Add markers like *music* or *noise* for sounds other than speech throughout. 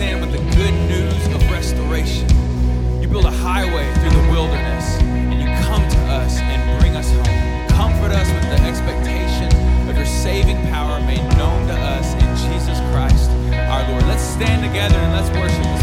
with the good news of restoration. You build a highway through the wilderness, and you come to us and bring us home. Comfort us with the expectation of your saving power made known to us in Jesus Christ our Lord. Let's stand together and let's worship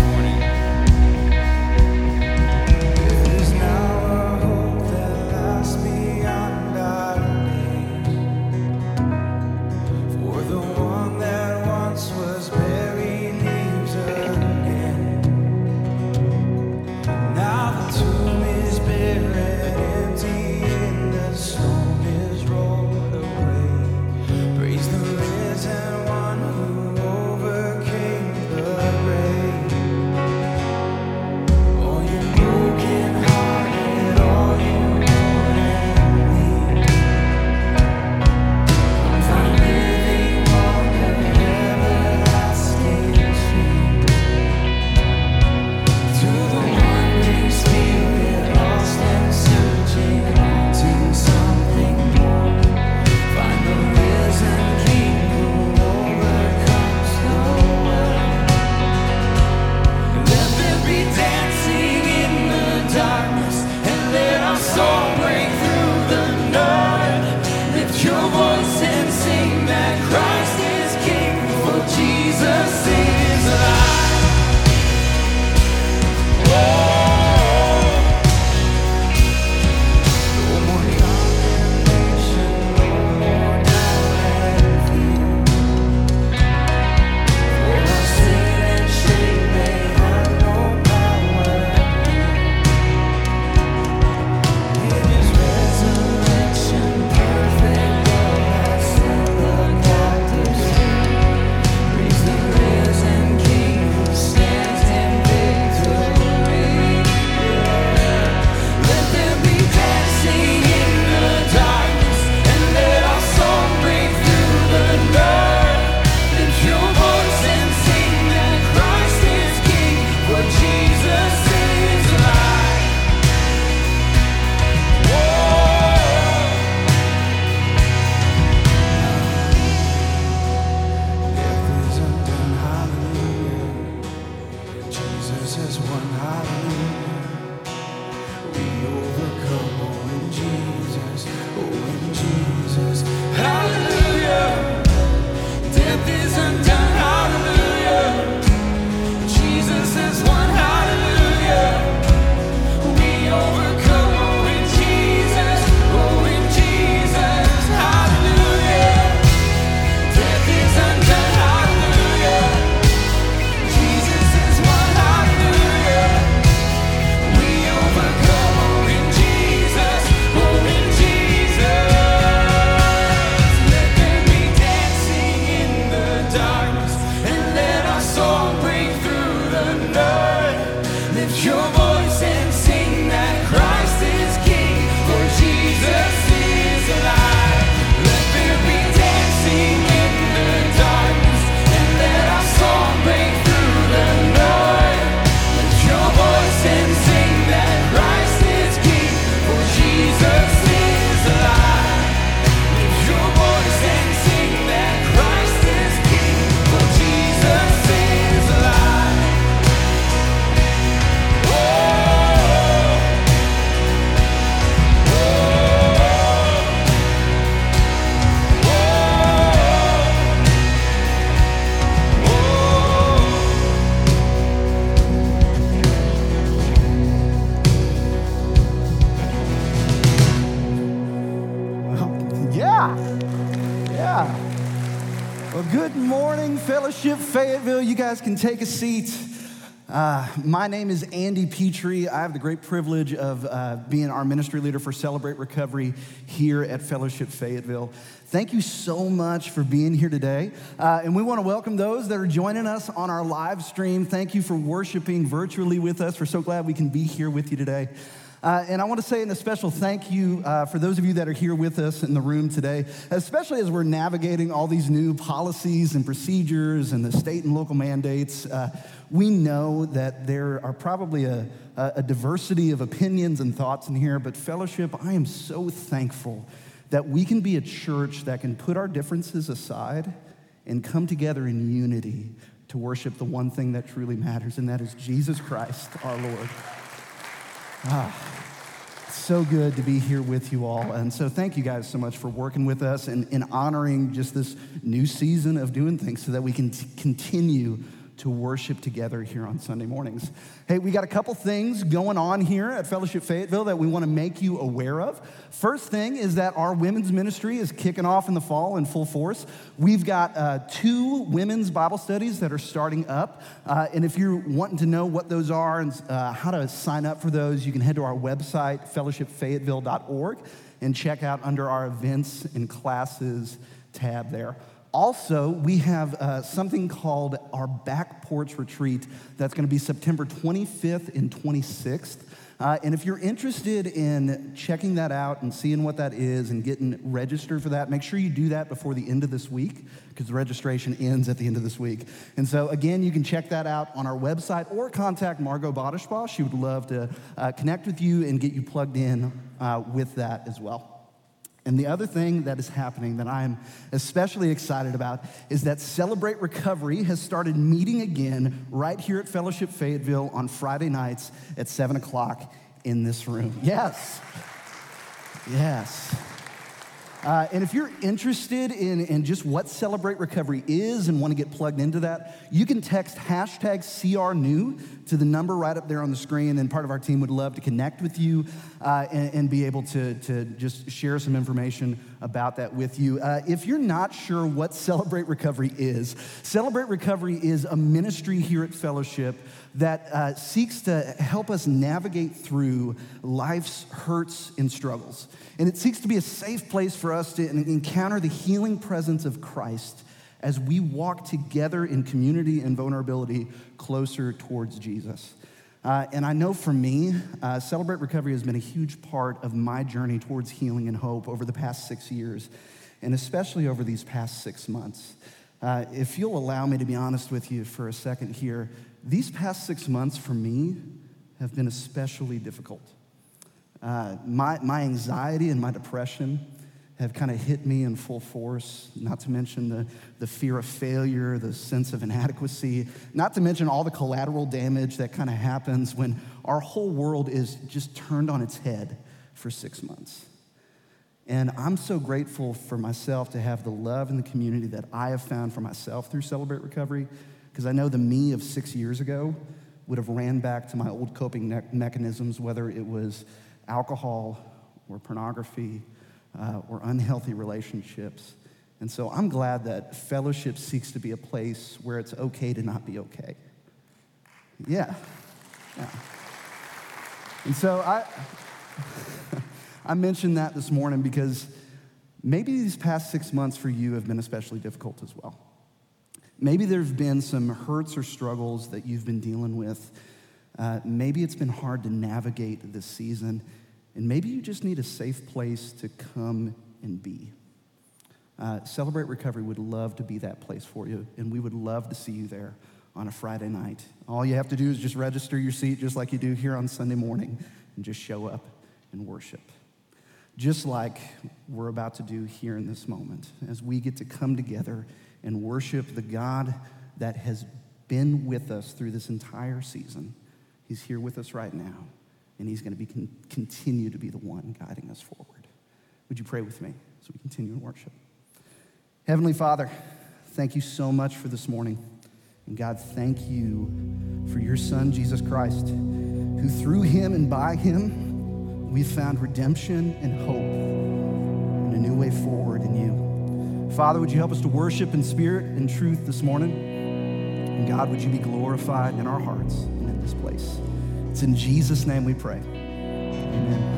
Take a seat. Uh, my name is Andy Petrie. I have the great privilege of uh, being our ministry leader for Celebrate Recovery here at Fellowship Fayetteville. Thank you so much for being here today. Uh, and we want to welcome those that are joining us on our live stream. Thank you for worshiping virtually with us. We're so glad we can be here with you today. Uh, and I want to say a special thank you uh, for those of you that are here with us in the room today, especially as we're navigating all these new policies and procedures and the state and local mandates. Uh, we know that there are probably a, a diversity of opinions and thoughts in here, but fellowship, I am so thankful that we can be a church that can put our differences aside and come together in unity to worship the one thing that truly matters, and that is Jesus Christ, our Lord. Ah, so good to be here with you all. And so, thank you guys so much for working with us and, and honoring just this new season of doing things so that we can t- continue to worship together here on Sunday mornings. Hey, we got a couple things going on here at Fellowship Fayetteville that we want to make you aware of. First thing is that our women's ministry is kicking off in the fall in full force. We've got uh, two women's Bible studies that are starting up. Uh, and if you're wanting to know what those are and uh, how to sign up for those, you can head to our website, fellowshipfayetteville.org, and check out under our events and classes tab there. Also, we have uh, something called our Back Porch Retreat that's going to be September 25th and 26th. Uh, and if you're interested in checking that out and seeing what that is and getting registered for that, make sure you do that before the end of this week because the registration ends at the end of this week. And so, again, you can check that out on our website or contact Margot Bodishbaugh. She would love to uh, connect with you and get you plugged in uh, with that as well. And the other thing that is happening that I'm especially excited about is that Celebrate Recovery has started meeting again right here at Fellowship Fayetteville on Friday nights at 7 o'clock in this room. Yes. Yes. Uh, and if you're interested in, in just what Celebrate Recovery is and want to get plugged into that, you can text hashtag CRNew to the number right up there on the screen, and part of our team would love to connect with you uh, and, and, be able to, to just share some information about that with you. Uh, if you're not sure what Celebrate Recovery is, Celebrate Recovery is a ministry here at Fellowship that uh, seeks to help us navigate through life's hurts and struggles. And it seeks to be a safe place for us to encounter the healing presence of Christ as we walk together in community and vulnerability closer towards Jesus. Uh, and I know for me, uh, Celebrate Recovery has been a huge part of my journey towards healing and hope over the past six years, and especially over these past six months. Uh, if you'll allow me to be honest with you for a second here, these past six months for me have been especially difficult. Uh, my, my anxiety and my depression have kind of hit me in full force, not to mention the, the fear of failure, the sense of inadequacy, not to mention all the collateral damage that kind of happens when our whole world is just turned on its head for six months. And I'm so grateful for myself to have the love and the community that I have found for myself through Celebrate Recovery, because I know the me of six years ago would have ran back to my old coping ne- mechanisms, whether it was alcohol or pornography uh, or unhealthy relationships. And so I'm glad that fellowship seeks to be a place where it's okay to not be okay. Yeah. Yeah. And so I, *laughs* I mentioned that this morning because maybe these past six months for you have been especially difficult as well. Maybe there's been some hurts or struggles that you've been dealing with. Uh, maybe it's been hard to navigate this season. And maybe you just need a safe place to come and be. Uh, Celebrate Recovery would love to be that place for you, and we would love to see you there on a Friday night. All you have to do is just register your seat just like you do here on Sunday morning and just show up and worship. Just like we're about to do here in this moment as we get to come together and worship the God that has been with us through this entire season. He's here with us right now and He's going to be con- continue to be the one guiding us forward. Would you pray with me as we continue in worship? Heavenly Father, thank you so much for this morning. And God, thank you for your Son, Jesus Christ, who through him and by him, we've found redemption and hope and a new way forward in you. Father, would you help us to worship in spirit and truth this morning? And God, would you be glorified in our hearts and in this place? It's in Jesus' name we pray. Amen.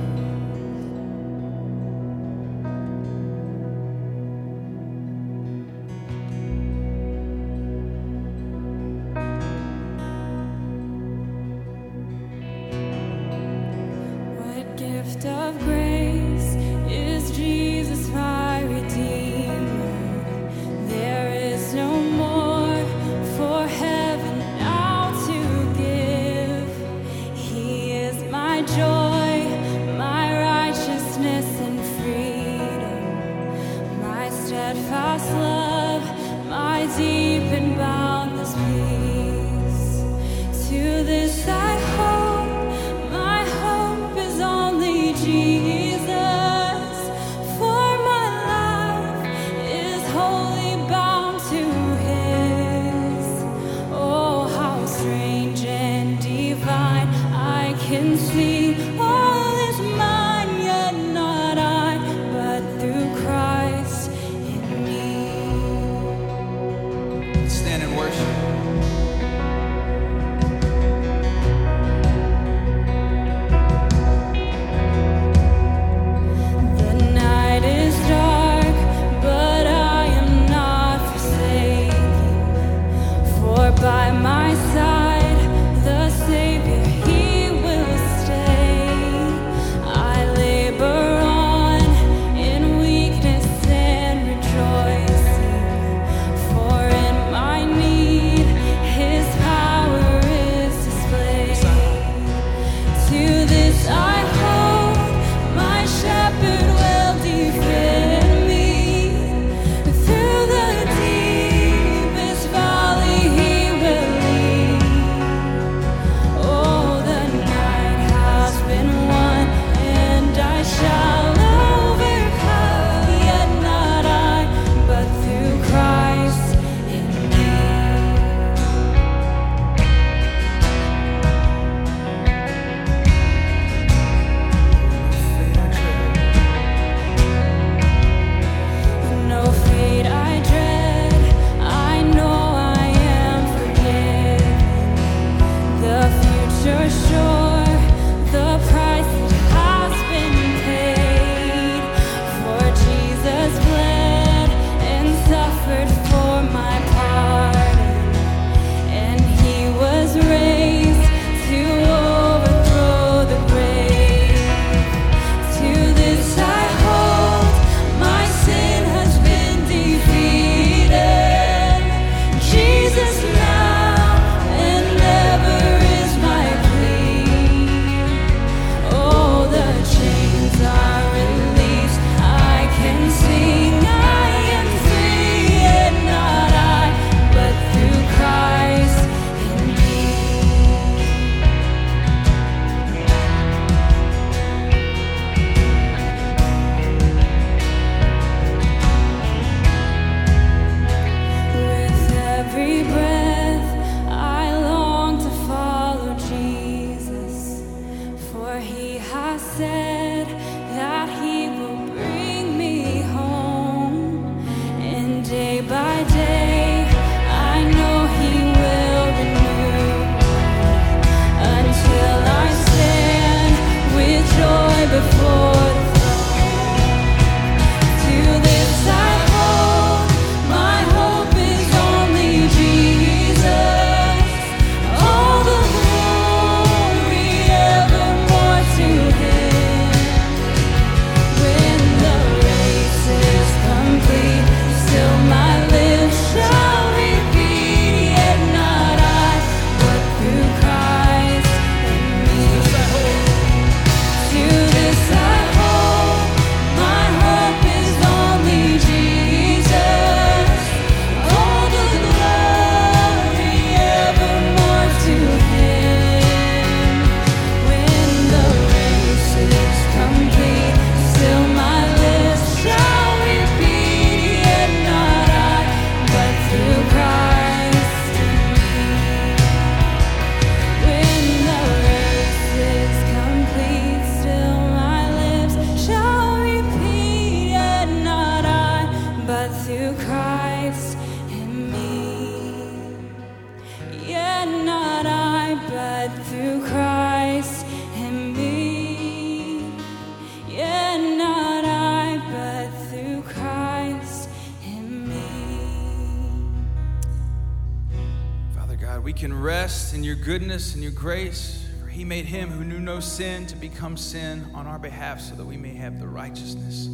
grace, for he made him who knew no sin to become sin on our behalf so that we may have the righteousness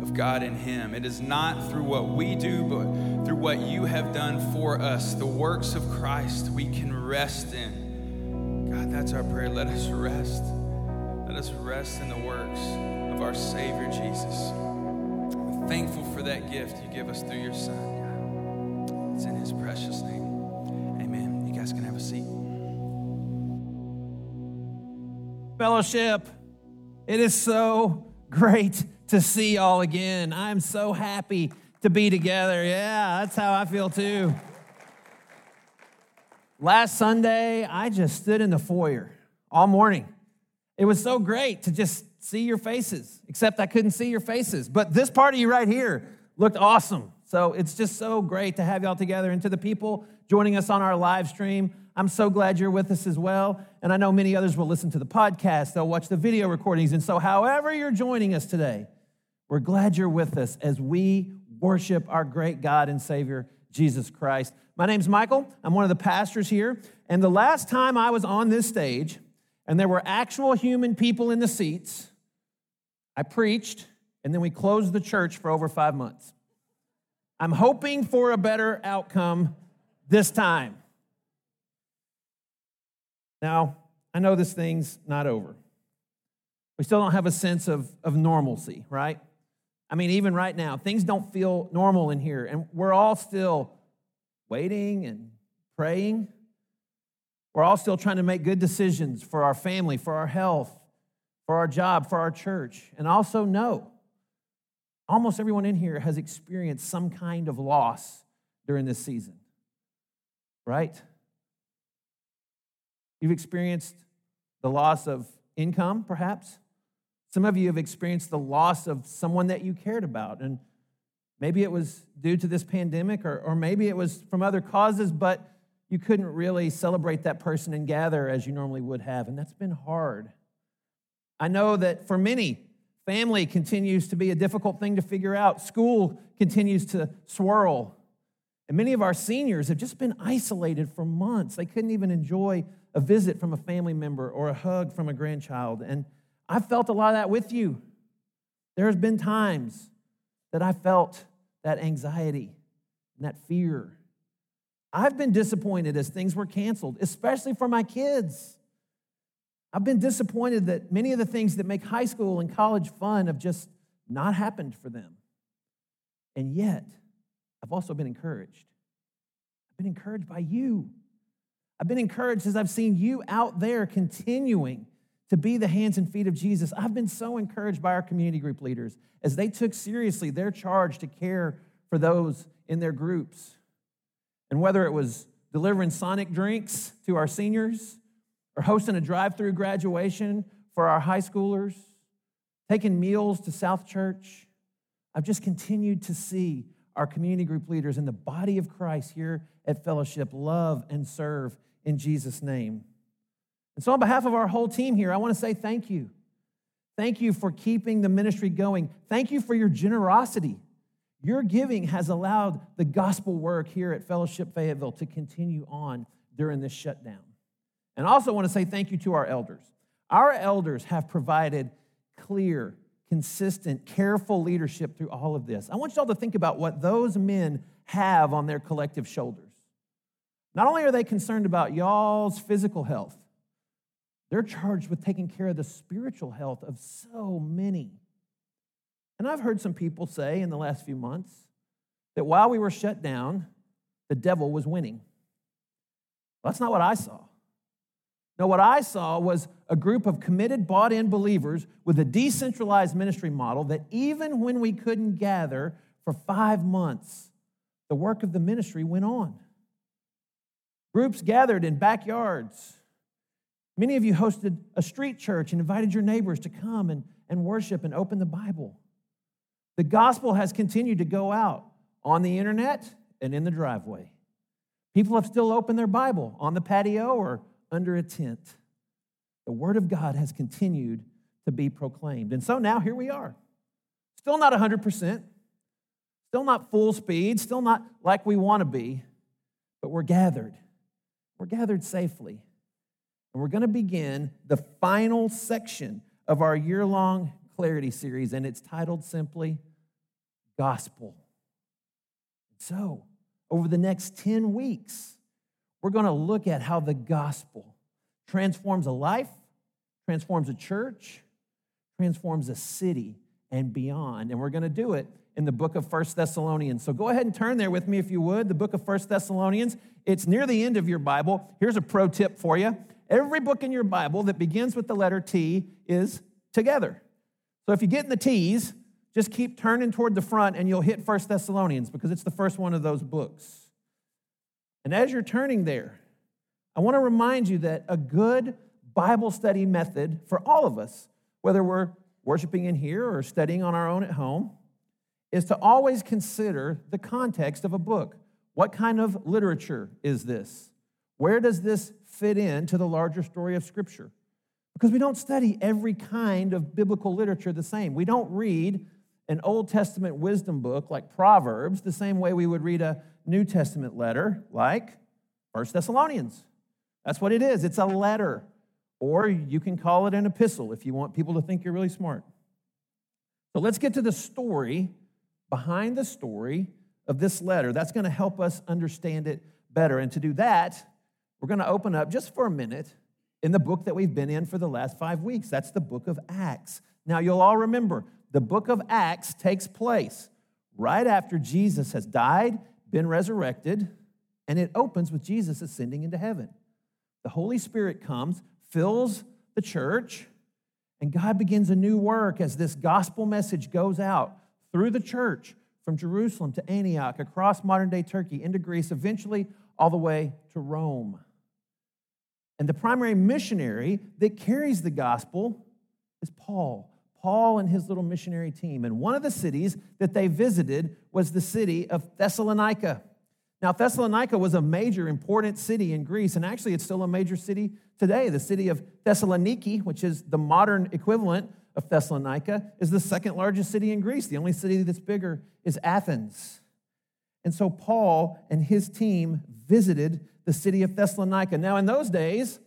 of God in him. It is not through what we do, but through what you have done for us. The works of Christ we can rest in. God, that's our prayer. Let us rest. Let us rest in the works of our Savior Jesus. We're thankful for that gift you give us through your Son. It's in his precious name. Fellowship, it is so great to see y'all again. I'm so happy to be together. Yeah, that's how I feel too. Last Sunday, I just stood in the foyer all morning. It was so great to just see your faces, except I couldn't see your faces. But this part of you right here looked awesome. So it's just so great to have y'all together. And to the people joining us on our live stream, I'm so glad you're with us as well. And I know many others will listen to the podcast, they'll watch the video recordings. And so, however, you're joining us today, we're glad you're with us as we worship our great God and Savior, Jesus Christ. My name's Michael. I'm one of the pastors here. And the last time I was on this stage, and there were actual human people in the seats, I preached, and then we closed the church for over five months. I'm hoping for a better outcome this time. Now, I know this thing's not over. We still don't have a sense of, of normalcy, right? I mean, even right now, things don't feel normal in here, and we're all still waiting and praying. We're all still trying to make good decisions for our family, for our health, for our job, for our church. And also know almost everyone in here has experienced some kind of loss during this season, right? You've experienced the loss of income, perhaps. Some of you have experienced the loss of someone that you cared about. And maybe it was due to this pandemic, or, or maybe it was from other causes, but you couldn't really celebrate that person and gather as you normally would have. And that's been hard. I know that for many, family continues to be a difficult thing to figure out, school continues to swirl. And many of our seniors have just been isolated for months. They couldn't even enjoy a visit from a family member or a hug from a grandchild. And I felt a lot of that with you. There's been times that I felt that anxiety and that fear. I've been disappointed as things were canceled, especially for my kids. I've been disappointed that many of the things that make high school and college fun have just not happened for them. And yet, I've also been encouraged. I've been encouraged by you. I've been encouraged as I've seen you out there continuing to be the hands and feet of Jesus. I've been so encouraged by our community group leaders as they took seriously their charge to care for those in their groups. And whether it was delivering sonic drinks to our seniors, or hosting a drive through graduation for our high schoolers, taking meals to South Church, I've just continued to see our community group leaders in the body of Christ here at Fellowship love and serve in Jesus' name. And so, on behalf of our whole team here, I want to say thank you. Thank you for keeping the ministry going. Thank you for your generosity. Your giving has allowed the gospel work here at Fellowship Fayetteville to continue on during this shutdown. And I also want to say thank you to our elders. Our elders have provided clear, consistent, careful leadership through all of this. I want y'all to think about what those men have on their collective shoulders. Not only are they concerned about y'all's physical health, they're charged with taking care of the spiritual health of so many. And I've heard some people say in the last few months that while we were shut down, the devil was winning. Well, that's not what I saw. What I saw was a group of committed, bought in believers with a decentralized ministry model that even when we couldn't gather for five months, the work of the ministry went on. Groups gathered in backyards. Many of you hosted a street church and invited your neighbors to come and, and worship and open the Bible. The gospel has continued to go out on the internet and in the driveway. People have still opened their Bible on the patio or under a tent. The word of God has continued to be proclaimed. And so now here we are. Still not 100%, still not full speed, still not like we want to be, but we're gathered we're gathered safely. And we're going to begin the final section of our year long clarity series, and it's titled simply Gospel. So, over the next 10 weeks, we're going to look at how the gospel transforms a life, transforms a church, transforms a city, and beyond. And we're going to do it in the book of First Thessalonians. So go ahead and turn there with me if you would. The book of First Thessalonians. It's near the end of your Bible. Here's a pro tip for you. Every book in your Bible that begins with the letter T is together. So if you get in the T's, just keep turning toward the front and you'll hit First Thessalonians because it's the first one of those books. And as you're turning there, I want to remind you that a good Bible study method for all of us, whether we're worshiping in here or studying on our own at home, is to always consider the context of a book. What kind of literature is this? Where does this fit into the larger story of Scripture? Because we don't study every kind of biblical literature the same. We don't read an Old Testament wisdom book like Proverbs the same way we would read a New Testament letter like First Thessalonians. That's what it is. It's a letter. Or you can call it an epistle if you want people to think you're really smart. So let's get to the story behind the story of this letter. That's going to help us understand it better. And to do that, we're going to open up just for a minute in the book that we've been in for the last five weeks. That's the book of Acts. Now, you'll all remember the book of Acts takes place right after Jesus has died, been resurrected, and it opens with Jesus ascending into heaven. The Holy Spirit comes, fills the church, and God begins a new work as this gospel message goes out through the church from Jerusalem to Antioch, across modern day Turkey, into Greece, eventually all the way to Rome. And the primary missionary that carries the gospel is Paul. Paul and his little missionary team. And one of the cities that they visited was the city of Thessalonica. Now, Thessalonica was a major, important city in Greece, and actually, it's still a major city today. The city of Thessaloniki, which is the modern equivalent of Thessalonica, is the second largest city in Greece. The only city that's bigger is Athens. And so, Paul and his team visited the city of Thessalonica. Now, in those days,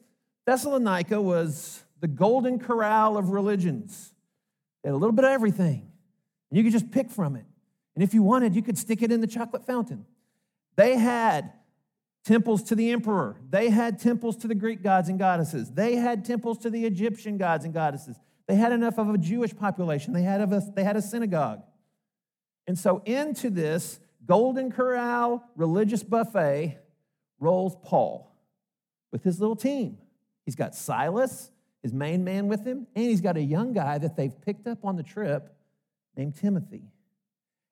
Thessalonica was the golden corral of religions. They had a little bit of everything, you could just pick from it. And if you wanted, you could stick it in the chocolate fountain. They had temples to the emperor. They had temples to the Greek gods and goddesses. They had temples to the Egyptian gods and goddesses. They had enough of a Jewish population. They had a, they had a synagogue. And so into this Golden Corral religious buffet rolls Paul with his little team. He's got Silas, his main man, with him, and he's got a young guy that they've picked up on the trip named Timothy.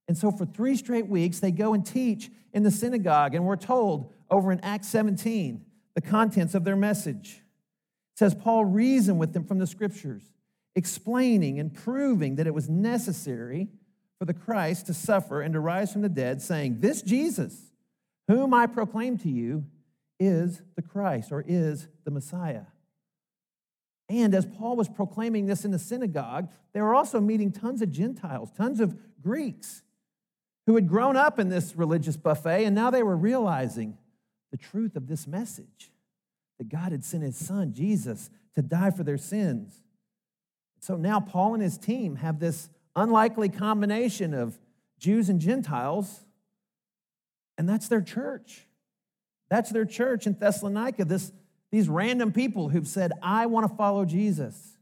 And so for three straight weeks, they go and teach in the synagogue, and we're told over in Acts 17 the contents of their message. It says, Paul reasoned with them from the scriptures, explaining and proving that it was necessary for the Christ to suffer and to rise from the dead, saying, This Jesus, whom I proclaim to you, is the Christ or is the Messiah. And as Paul was proclaiming this in the synagogue, they were also meeting tons of Gentiles, tons of Greeks who had grown up in this religious buffet, and now they were realizing the truth of this message that God had sent his son, Jesus, to die for their sins. So now Paul and his team have this unlikely combination of Jews and Gentiles, and that's their church. That's their church in Thessalonica, this, these random people who've said, I want to follow Jesus.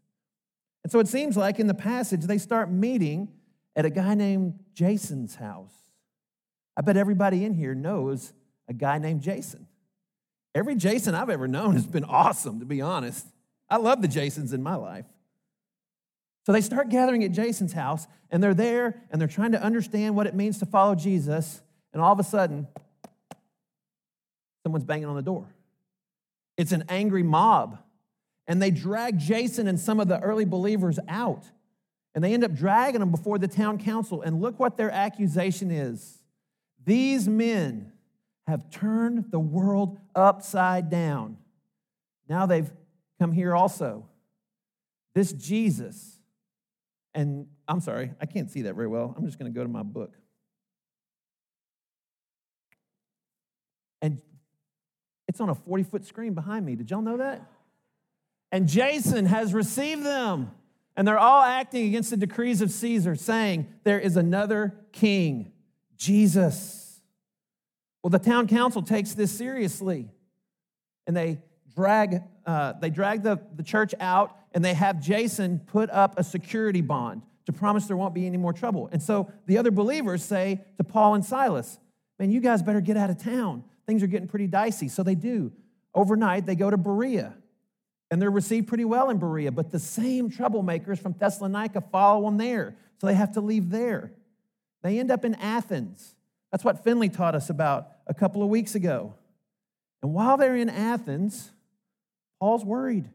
And so it seems like in the passage, they start meeting at a guy named Jason's house. I bet everybody in here knows a guy named Jason. Every Jason I've ever known has been *laughs* awesome, to be honest. I love the Jasons in my life. So they start gathering at Jason's house, and they're there and they're trying to understand what it means to follow Jesus. And all of a sudden, someone's banging on the door. It's an angry mob. And they drag Jason and some of the early believers out. And they end up dragging them before the town council. And look what their accusation is these men have turned the world upside down. Now they've come here also. This Jesus, and I'm sorry, I can't see that very well. I'm just going to go to my book. And it's on a 40 foot screen behind me. Did y'all know that? And Jason has received them. And they're all acting against the decrees of Caesar, saying, There is another king, Jesus. Well, the town council takes this seriously. And they drag, uh, they drag the, the church out and they have Jason put up a security bond to promise there won't be any more trouble. And so the other believers say to Paul and Silas, Man, you guys better get out of town. Things are getting pretty dicey. So they do. Overnight, they go to Berea and they're received pretty well in Berea, but the same troublemakers from Thessalonica follow them there, so they have to leave there. They end up in Athens. That's what Finley taught us about a couple of weeks ago. And while they're in Athens, Paul's worried.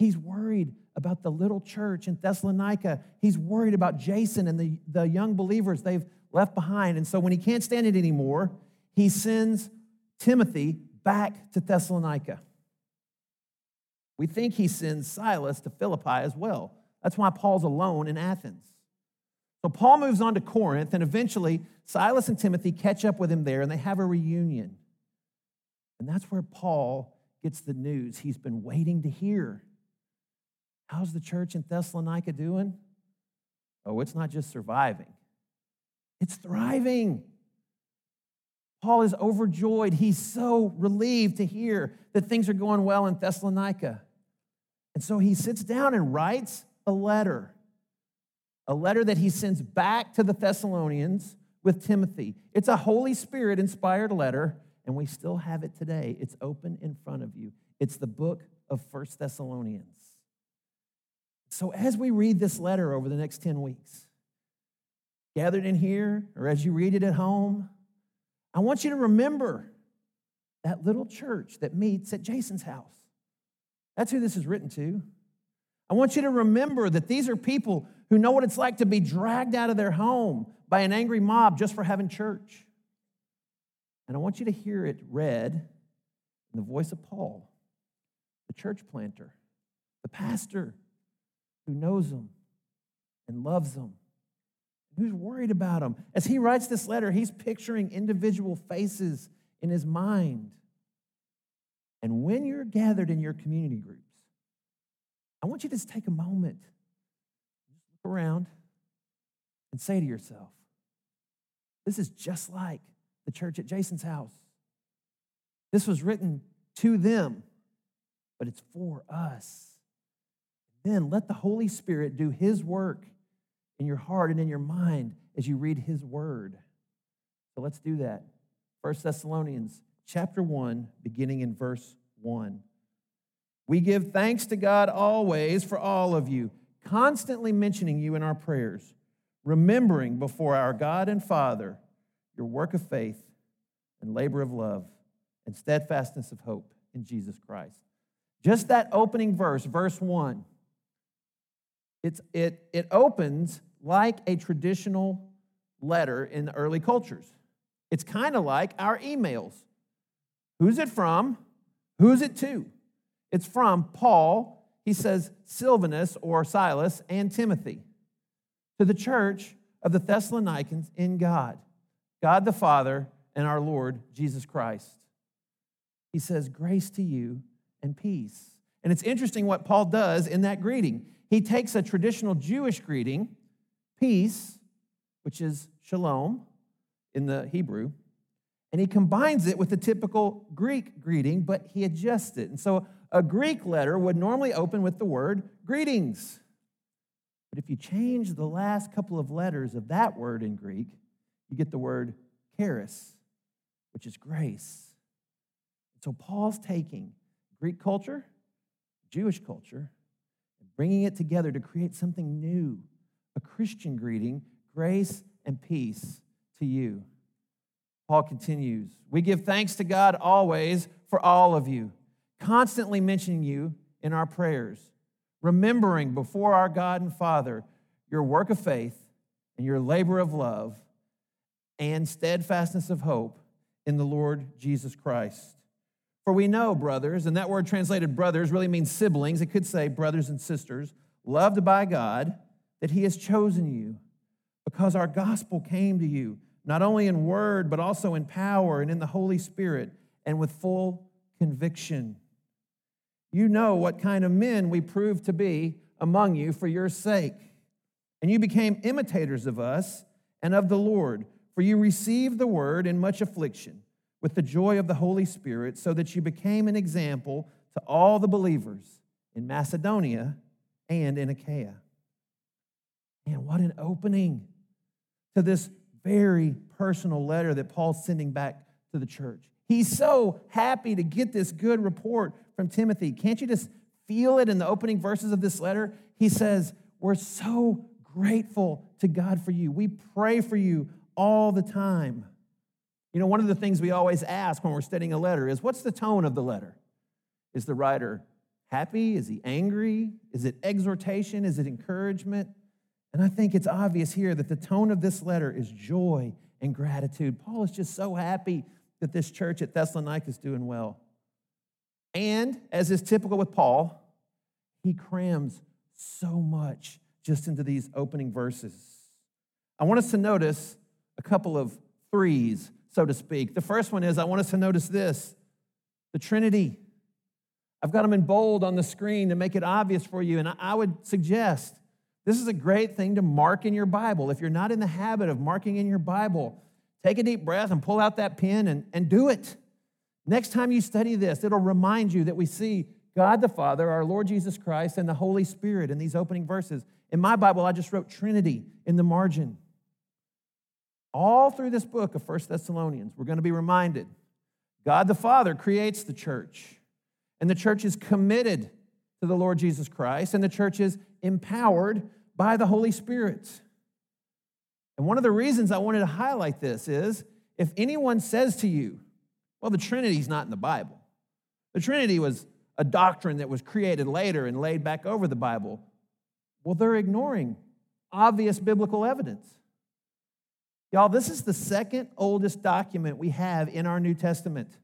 He's worried about the little church in Thessalonica. He's worried about Jason and the, the young believers they've left behind. And so when he can't stand it anymore, he sends Timothy back to Thessalonica. We think he sends Silas to Philippi as well. That's why Paul's alone in Athens. So Paul moves on to Corinth, and eventually Silas and Timothy catch up with him there, and they have a reunion. And that's where Paul gets the news he's been waiting to hear. How's the church in Thessalonica doing? Oh, it's not just surviving, it's thriving. Paul is overjoyed. He's so relieved to hear that things are going well in Thessalonica. And so he sits down and writes a letter, a letter that he sends back to the Thessalonians with Timothy. It's a Holy Spirit inspired letter, and we still have it today. It's open in front of you. It's the book of First Thessalonians. So as we read this letter over the next 10 weeks, gathered in here or as you read it at home, I want you to remember that little church that meets at Jason's house. That's who this is written to. I want you to remember that these are people who know what it's like to be dragged out of their home by an angry mob just for having church. And I want you to hear it read in the voice of Paul, the church planter, the pastor who knows them and loves them Who's worried about him? As he writes this letter, he's picturing individual faces in his mind. And when you're gathered in your community groups, I want you to just take a moment, look around, and say to yourself, This is just like the church at Jason's house. This was written to them, but it's for us. Then let the Holy Spirit do his work in your heart and in your mind as you read his word. So let's do that. 1 Thessalonians chapter 1, beginning in verse 1. We give thanks to God always for all of you, constantly mentioning you in our prayers, remembering before our God and Father your work of faith and labor of love and steadfastness of hope in Jesus Christ. Just that opening verse, verse 1 it's, it, it opens like a traditional letter in the early cultures. It's kind of like our emails. Who's it from? Who's it to? It's from Paul, he says Silvanus or Silas, and Timothy to the church of the Thessalonians in God, God the Father and our Lord Jesus Christ. He says, Grace to you and peace. And it's interesting what Paul does in that greeting he takes a traditional Jewish greeting, peace, which is shalom in the Hebrew, and he combines it with the typical Greek greeting, but he adjusts it. And so a Greek letter would normally open with the word greetings. But if you change the last couple of letters of that word in Greek, you get the word charis, which is grace. So Paul's taking Greek culture, Jewish culture, bringing it together to create something new a Christian greeting, grace and peace to you. Paul continues We give thanks to God always for all of you, constantly mentioning you in our prayers, remembering before our God and Father your work of faith and your labor of love and steadfastness of hope in the Lord Jesus Christ. For we know, brothers, and that word translated brothers really means siblings. It could say brothers and sisters, loved by God, that He has chosen you because our gospel came to you, not only in word, but also in power and in the Holy Spirit and with full conviction. You know what kind of men we proved to be among you for your sake. And you became imitators of us and of the Lord, for you received the word in much affliction with the joy of the Holy Spirit, so that you became an example to all the believers in Macedonia and in Achaia. And what an opening to this very personal letter that Paul's sending back to the church. He's so happy to get this good report from Timothy. Can't you just feel it in the opening verses of this letter? He says, We're so grateful to God for you. We pray for you all the time. You know, one of the things we always ask when we're studying a letter is what's the tone of the letter? Is the writer happy? Is he angry? Is it exhortation? Is it encouragement? And I think it's obvious here that the tone of this letter is joy and gratitude. Paul is just so happy that this church at Thessalonica is doing well. And as is typical with Paul, he crams so much just into these opening verses. I want us to notice a couple of threes, so to speak. The first one is I want us to notice this the Trinity. I've got them in bold on the screen to make it obvious for you. And I would suggest this is a great thing to mark in your Bible. If you're not in the habit of marking in your Bible, take a deep breath and pull out that pen and, and do it. Next time you study this, it'll remind you that we see God the Father, our Lord Jesus Christ, and the Holy Spirit in these opening verses. In my Bible, I just wrote Trinity in the margin. All through this book of First Thessalonians, we're going to be reminded God the Father creates the church, and the church is committed to the Lord Jesus Christ, and the church is empowered by the Holy Spirit. And one of the reasons I wanted to highlight this is if anyone says to you, well, the Trinity's not in the Bible, the Trinity was a doctrine that was created later and laid back over the Bible, well, they're ignoring obvious biblical evidence. Y'all, this is the second oldest document we have in our New Testament.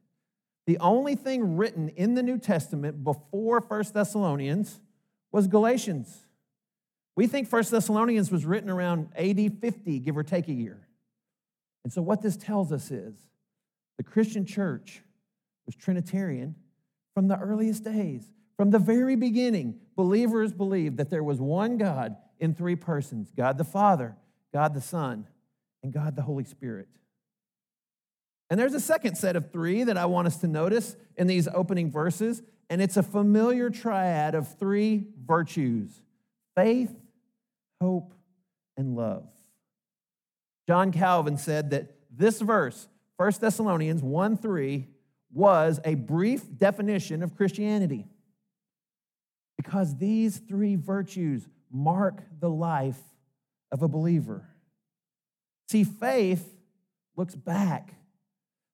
The only thing written in the New Testament before First Thessalonians was Galatians. We think First Thessalonians was written around AD 50, give or take a year. And so, what this tells us is the Christian church was Trinitarian from the earliest days. From the very beginning, believers believed that there was one God in three persons God the Father, God the Son, and God the Holy Spirit. And there's a second set of three that I want us to notice in these opening verses, and it's a familiar triad of three virtues faith, hope, and love. John Calvin said that this verse, 1 Thessalonians 1 3, was a brief definition of Christianity. Because these three virtues mark the life of a believer. See, faith looks back.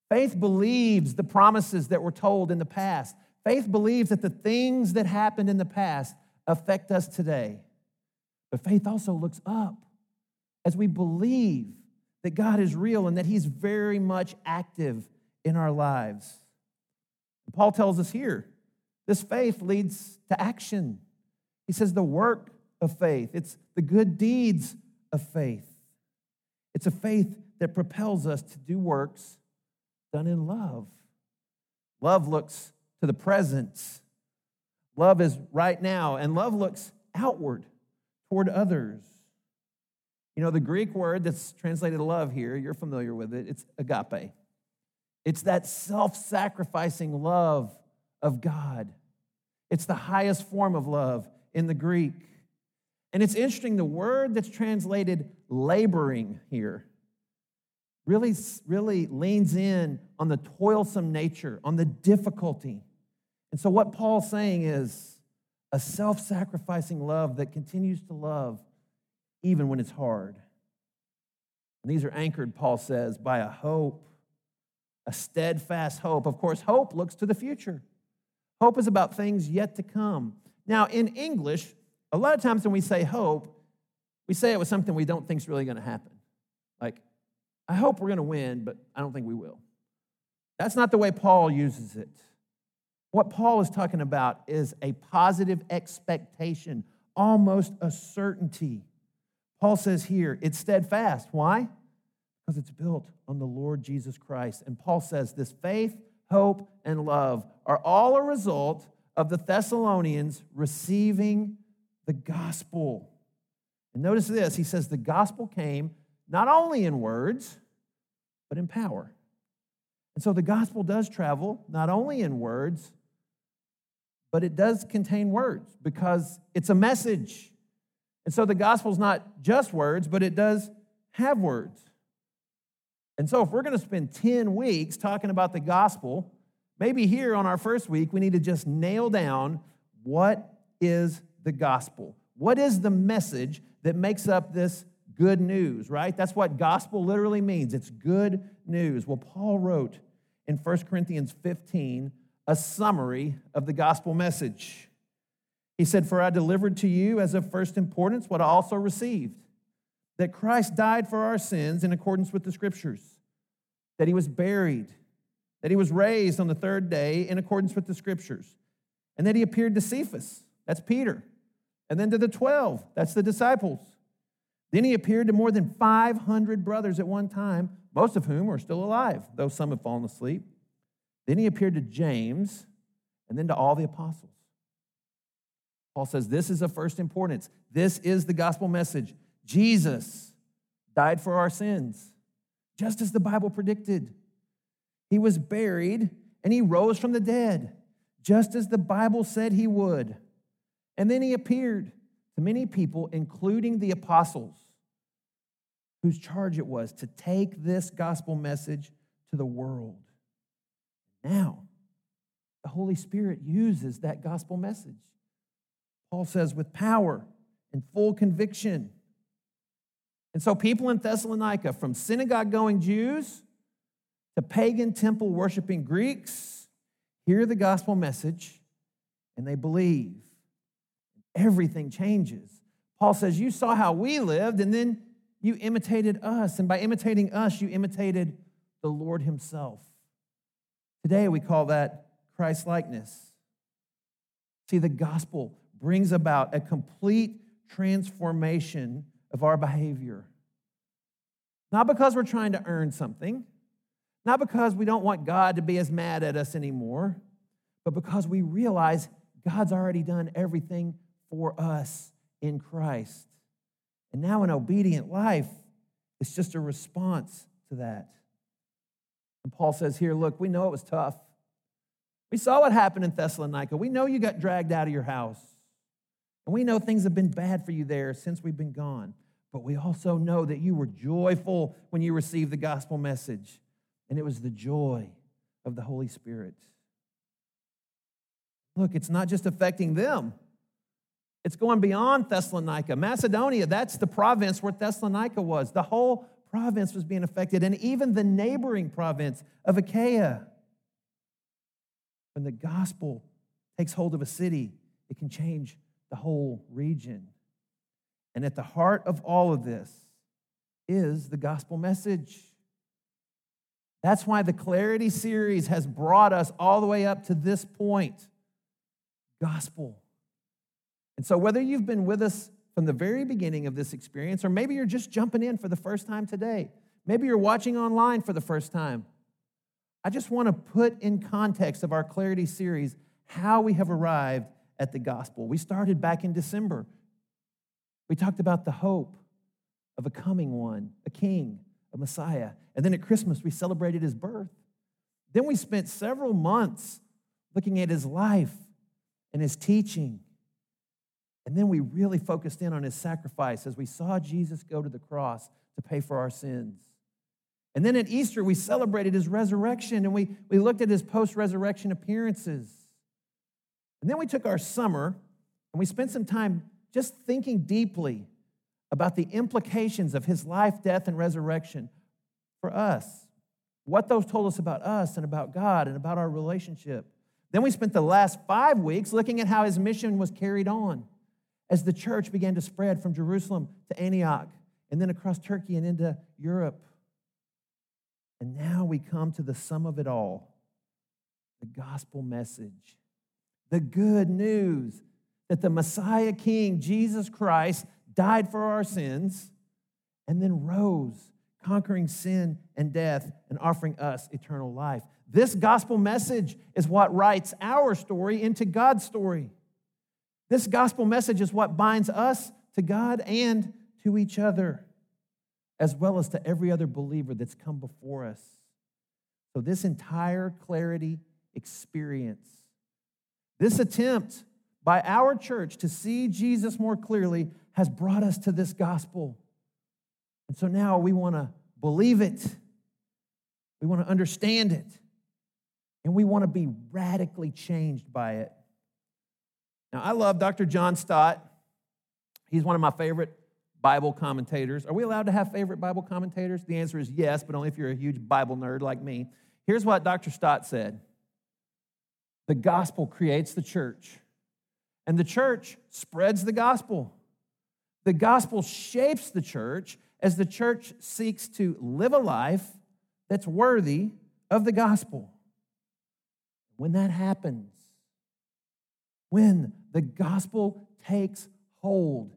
Faith believes the promises that were told in the past. Faith believes that the things that happened in the past affect us today. But faith also looks up as we believe that God is real and that He's very much active in our lives. Paul tells us here this faith leads to action. He says the work of faith, it's the good deeds of faith. It's a faith that propels us to do works done in love. Love looks to the present. Love is right now, and love looks outward toward others. You know, the Greek word that's translated love here, you're familiar with it, it's agape. It's that self sacrificing love of God. It's the highest form of love in the Greek. And it's interesting, the word that's translated laboring here really, really leans in on the toilsome nature, on the difficulty. And so, what Paul's saying is a self sacrificing love that continues to love even when it's hard. And these are anchored, Paul says, by a hope a steadfast hope. Of course, hope looks to the future. Hope is about things yet to come. Now, in English, a lot of times when we say hope, we say it with something we don't think is really going to happen. Like, I hope we're going to win, but I don't think we will. That's not the way Paul uses it. What Paul is talking about is a positive expectation, almost a certainty. Paul says here, it's steadfast. Why? Because it's built on the Lord Jesus Christ. And Paul says this faith, hope, and love are all a result of the Thessalonians receiving the gospel. And notice this he says the gospel came not only in words, but in power. And so the gospel does travel not only in words, but it does contain words because it's a message. And so the gospel is not just words, but it does have words. And so, if we're going to spend 10 weeks talking about the gospel, maybe here on our first week, we need to just nail down what is the gospel? What is the message that makes up this good news, right? That's what gospel literally means. It's good news. Well, Paul wrote in 1 Corinthians 15 a summary of the gospel message. He said, For I delivered to you as of first importance what I also received that Christ died for our sins in accordance with the scriptures, that he was buried, that he was raised on the third day in accordance with the scriptures, and that he appeared to Cephas, that's Peter, and then to the 12, that's the disciples. Then he appeared to more than 500 brothers at one time, most of whom are still alive, though some have fallen asleep. Then he appeared to James, and then to all the apostles. Paul says, This is of first importance. This is the gospel message. Jesus died for our sins, just as the Bible predicted. He was buried and he rose from the dead, just as the Bible said he would. And then he appeared to many people, including the apostles, whose charge it was to take this gospel message to the world. Now, the Holy Spirit uses that gospel message. Paul says, with power and full conviction. And so, people in Thessalonica, from synagogue going Jews to pagan temple worshiping Greeks, hear the gospel message and they believe. Everything changes. Paul says, You saw how we lived, and then you imitated us. And by imitating us, you imitated the Lord Himself. Today, we call that Christ likeness. See, the gospel brings about a complete transformation of our behavior. Not because we're trying to earn something, not because we don't want God to be as mad at us anymore, but because we realize God's already done everything for us in Christ. And now an obedient life is just a response to that. And Paul says here, look, we know it was tough. We saw what happened in Thessalonica. We know you got dragged out of your house. And we know things have been bad for you there since we've been gone. But we also know that you were joyful when you received the gospel message, and it was the joy of the Holy Spirit. Look, it's not just affecting them. It's going beyond Thessalonica. Macedonia, that's the province where Thessalonica was. The whole province was being affected, and even the neighboring province of Achaia. When the gospel takes hold of a city, it can change the whole region. And at the heart of all of this is the gospel message. That's why the Clarity series has brought us all the way up to this point gospel. And so, whether you've been with us from the very beginning of this experience, or maybe you're just jumping in for the first time today, maybe you're watching online for the first time, I just want to put in context of our Clarity series how we have arrived at the gospel. We started back in December. We talked about the hope of a coming one, a king, a Messiah. And then at Christmas, we celebrated his birth. Then we spent several months looking at his life and his teaching. And then we really focused in on his sacrifice as we saw Jesus go to the cross to pay for our sins. And then at Easter, we celebrated his resurrection and we, we looked at his post resurrection appearances. And then we took our summer and we spent some time just thinking deeply about the implications of his life, death, and resurrection for us. What those told us about us and about God and about our relationship. Then we spent the last five weeks looking at how his mission was carried on as the church began to spread from Jerusalem to Antioch and then across Turkey and into Europe. And now we come to the sum of it all the gospel message the good news that the Messiah King, Jesus Christ, died for our sins and then rose, conquering sin and death and offering us eternal life. This gospel message is what writes our story into God's story. This gospel message is what binds us to God and to each other, as well as to every other believer that's come before us. So, this entire clarity experience this attempt by our church to see Jesus more clearly has brought us to this gospel. And so now we want to believe it We want to understand it. And we want to be radically changed by it. Now, I love Dr. John Stott. He's one of my favorite Bible commentators. Are we allowed to have favorite Bible commentators? The answer is yes, but only if you're a huge Bible nerd like me. Here's what Dr. Stott said The gospel creates the church, and the church spreads the gospel. The gospel shapes the church as the church seeks to live a life that's worthy of the gospel. When that happens, when the gospel takes hold,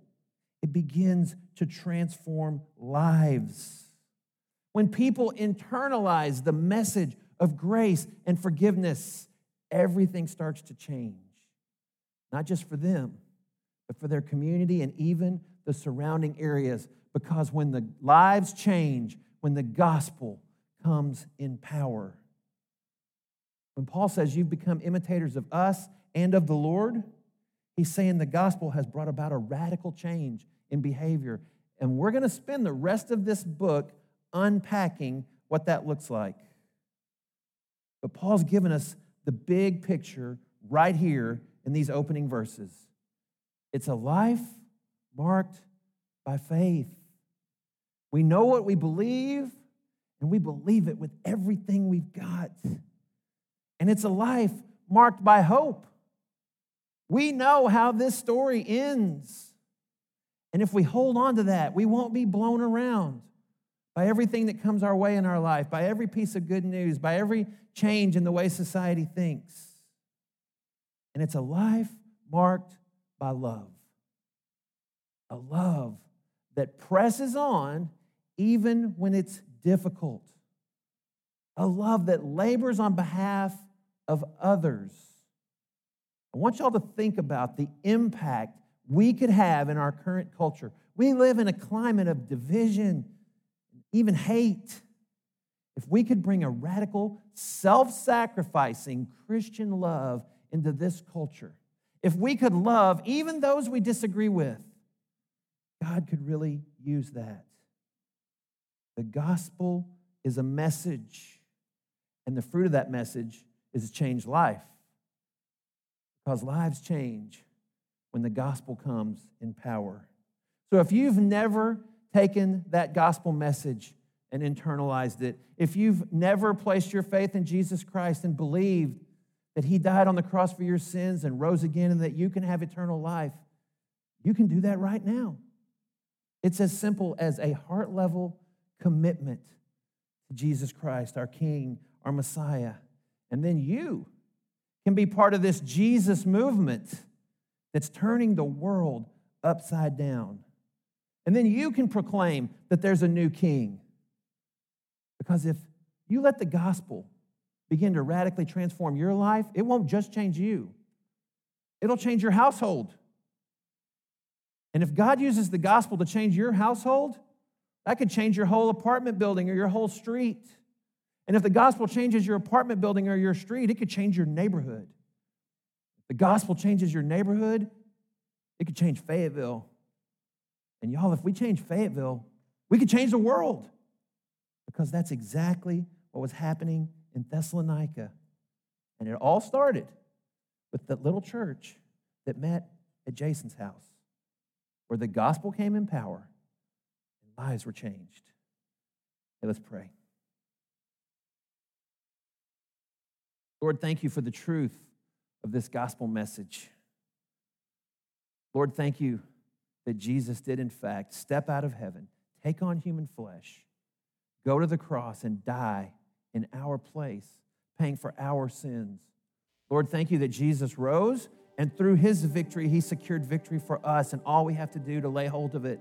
it begins to transform lives. When people internalize the message of grace and forgiveness, everything starts to change. Not just for them, but for their community and even the surrounding areas. Because when the lives change, when the gospel comes in power. When Paul says you've become imitators of us and of the Lord, he's saying the gospel has brought about a radical change in behavior. And we're going to spend the rest of this book unpacking what that looks like. But Paul's given us the big picture right here in these opening verses. It's a life marked by faith. We know what we believe, and we believe it with everything we've got. And it's a life marked by hope. We know how this story ends. And if we hold on to that, we won't be blown around by everything that comes our way in our life, by every piece of good news, by every change in the way society thinks. And it's a life marked by love. A love that presses on even when it's difficult. A love that labors on behalf of others. I want y'all to think about the impact we could have in our current culture. We live in a climate of division, even hate. If we could bring a radical, self sacrificing Christian love into this culture, if we could love even those we disagree with, God could really use that. The gospel is a message, and the fruit of that message is a changed life. Because lives change when the gospel comes in power. So if you've never taken that gospel message and internalized it, if you've never placed your faith in Jesus Christ and believed that he died on the cross for your sins and rose again and that you can have eternal life, you can do that right now. It's as simple as a heart level commitment to Jesus Christ, our King, our Messiah. And then you can be part of this Jesus movement that's turning the world upside down. And then you can proclaim that there's a new king. Because if you let the gospel begin to radically transform your life, it won't just change you, it'll change your household. And if God uses the gospel to change your household, that could change your whole apartment building or your whole street. And if the gospel changes your apartment building or your street, it could change your neighborhood the gospel changes your neighborhood, it could change Fayetteville. And y'all, if we change Fayetteville, we could change the world because that's exactly what was happening in Thessalonica. And it all started with that little church that met at Jason's house, where the gospel came in power and lives were changed. Hey, let's pray. Lord, thank you for the truth of this gospel message. Lord, thank you that Jesus did, in fact, step out of heaven, take on human flesh, go to the cross, and die in our place, paying for our sins. Lord, thank you that Jesus rose, and through his victory, he secured victory for us, and all we have to do to lay hold of it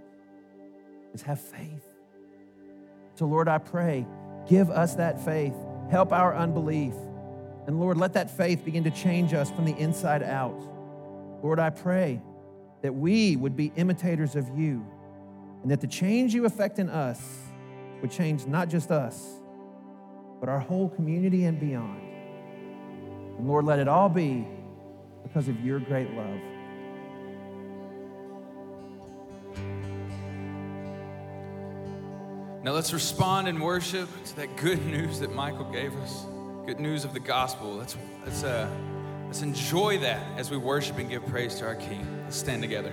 is have faith. So, Lord, I pray, give us that faith, help our unbelief. And Lord, let that faith begin to change us from the inside out. Lord, I pray that we would be imitators of you and that the change you effect in us would change not just us, but our whole community and beyond. And Lord, let it all be because of your great love. Now let's respond in worship to that good news that Michael gave us good news of the gospel. Let's, let's, uh, let's enjoy that as we worship and give praise to our King. Let's stand together.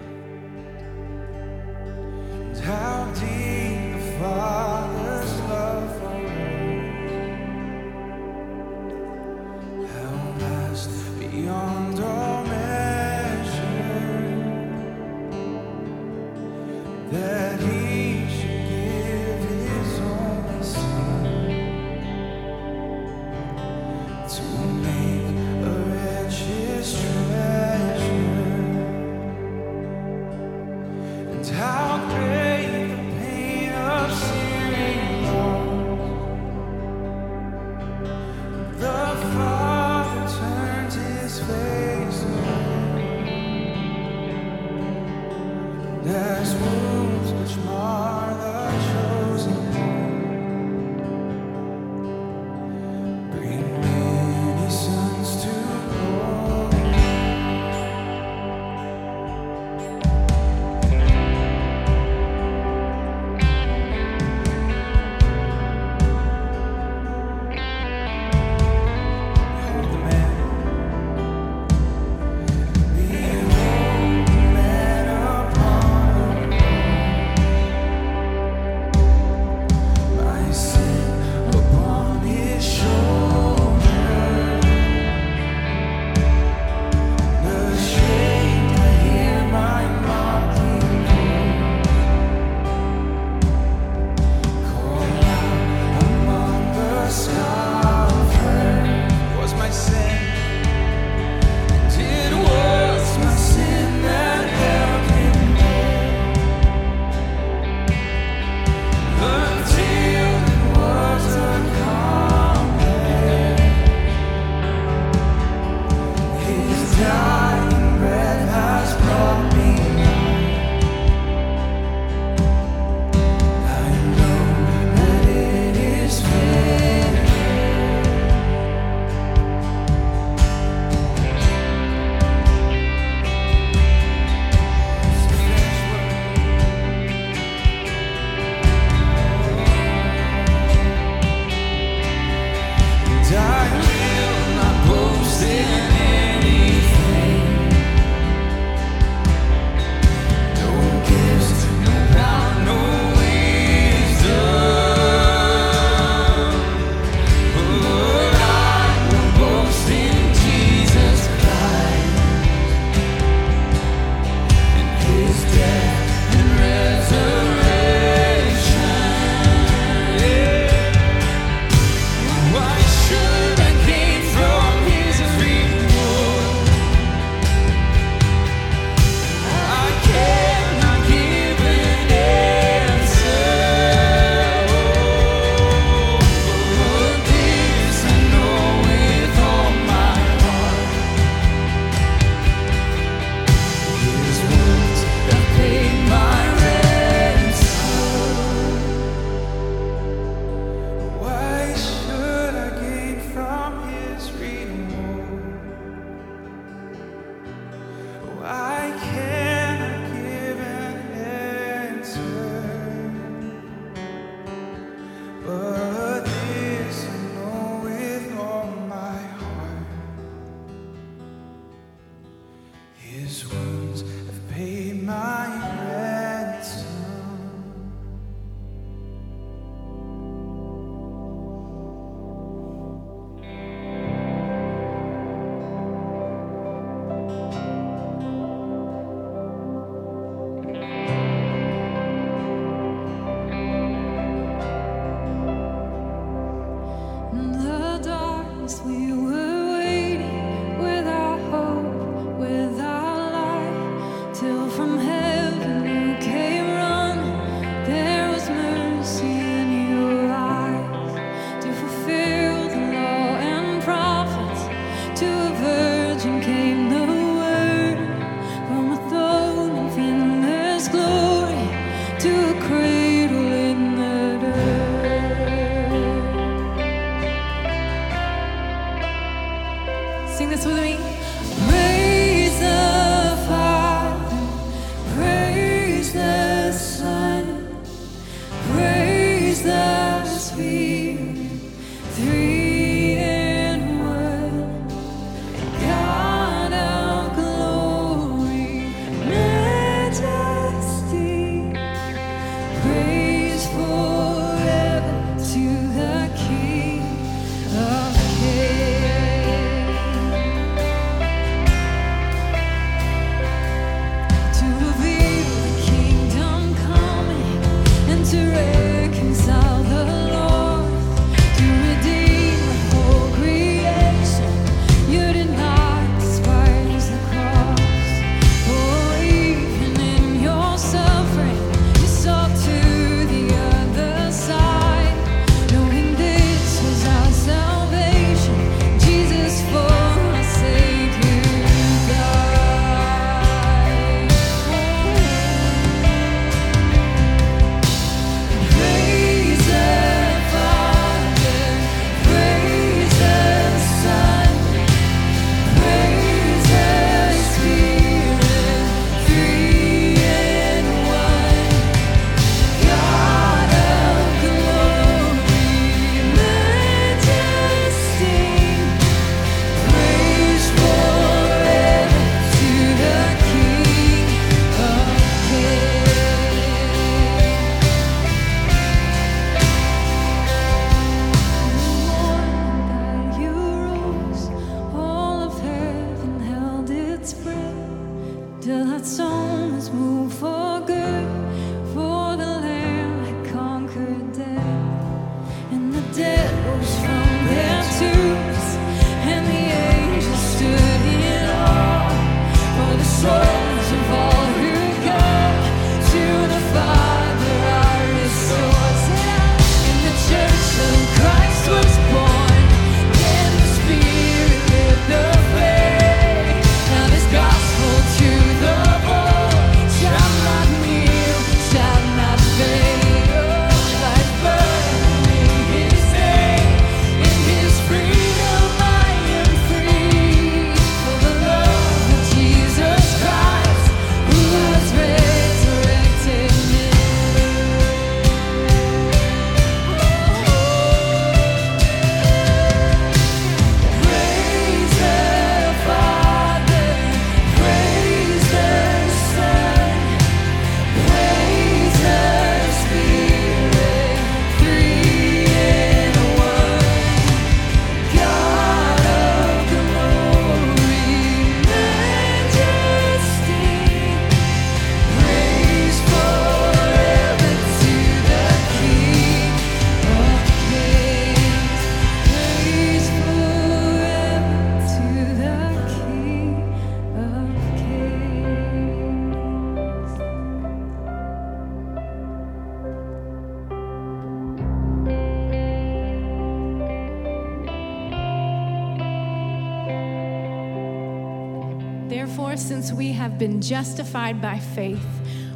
justified by faith,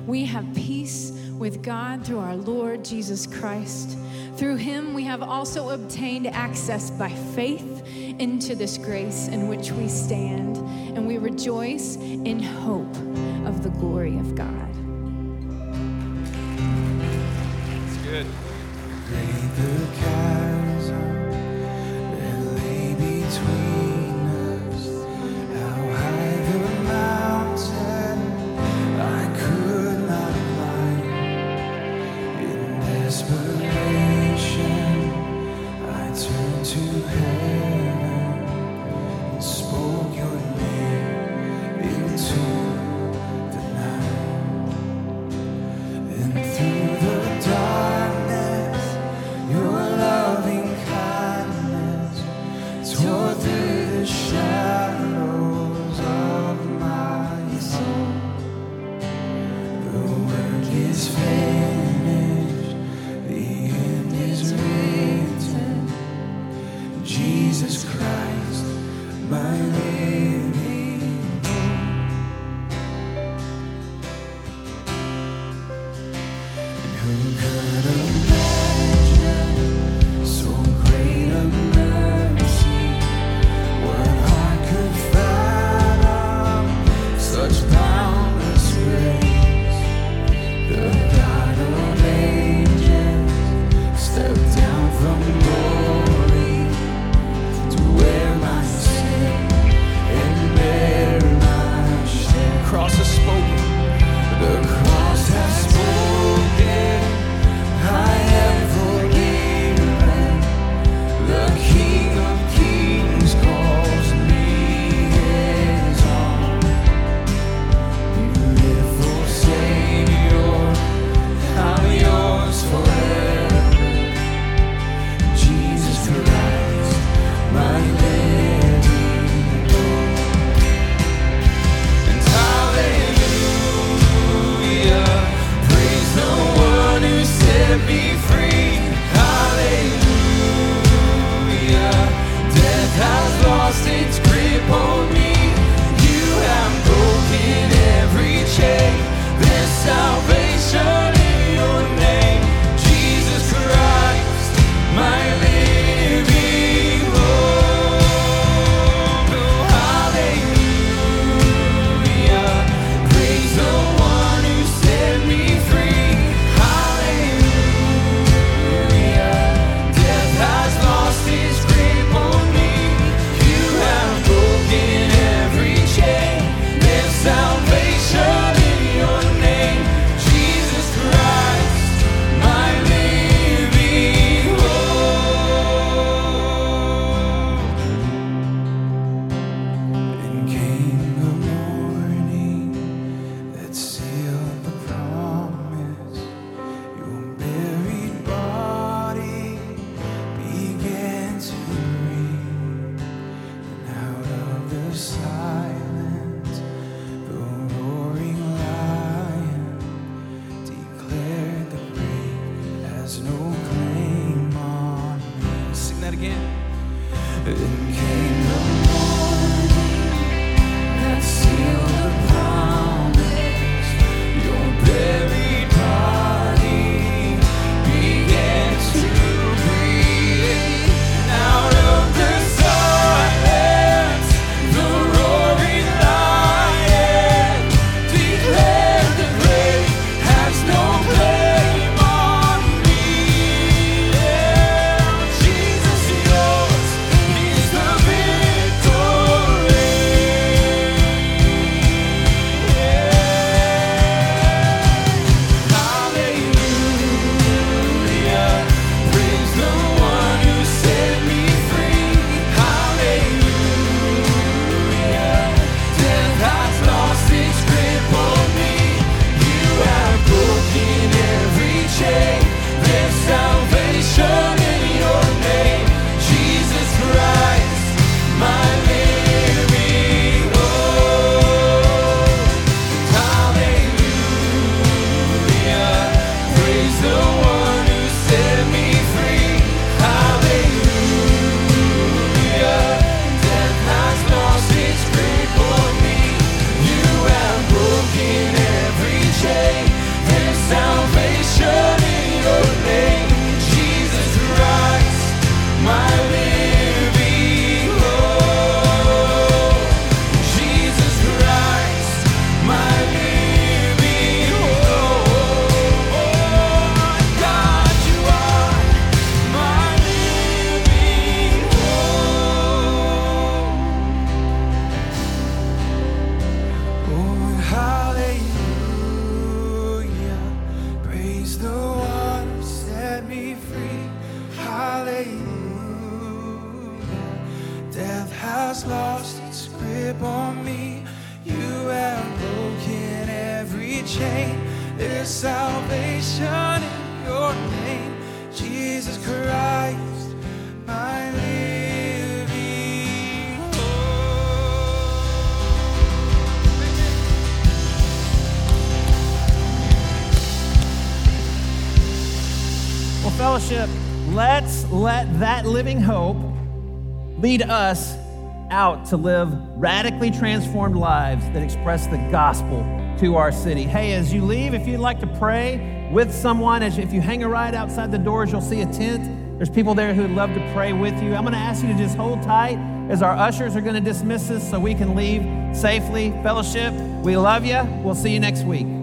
we have peace with God through our Lord Jesus Christ. Through him, we have also obtained access by faith into this grace in which we stand, and we rejoice in hope of the glory of God. That's good. Living hope lead us out to live radically transformed lives that express the gospel to our city. Hey, as you leave, if you'd like to pray with someone, as if you hang a outside the doors, you'll see a tent. There's people there who'd love to pray with you. I'm going to ask you to just hold tight as our ushers are going to dismiss us so we can leave safely. Fellowship, we love you. We'll see you next week.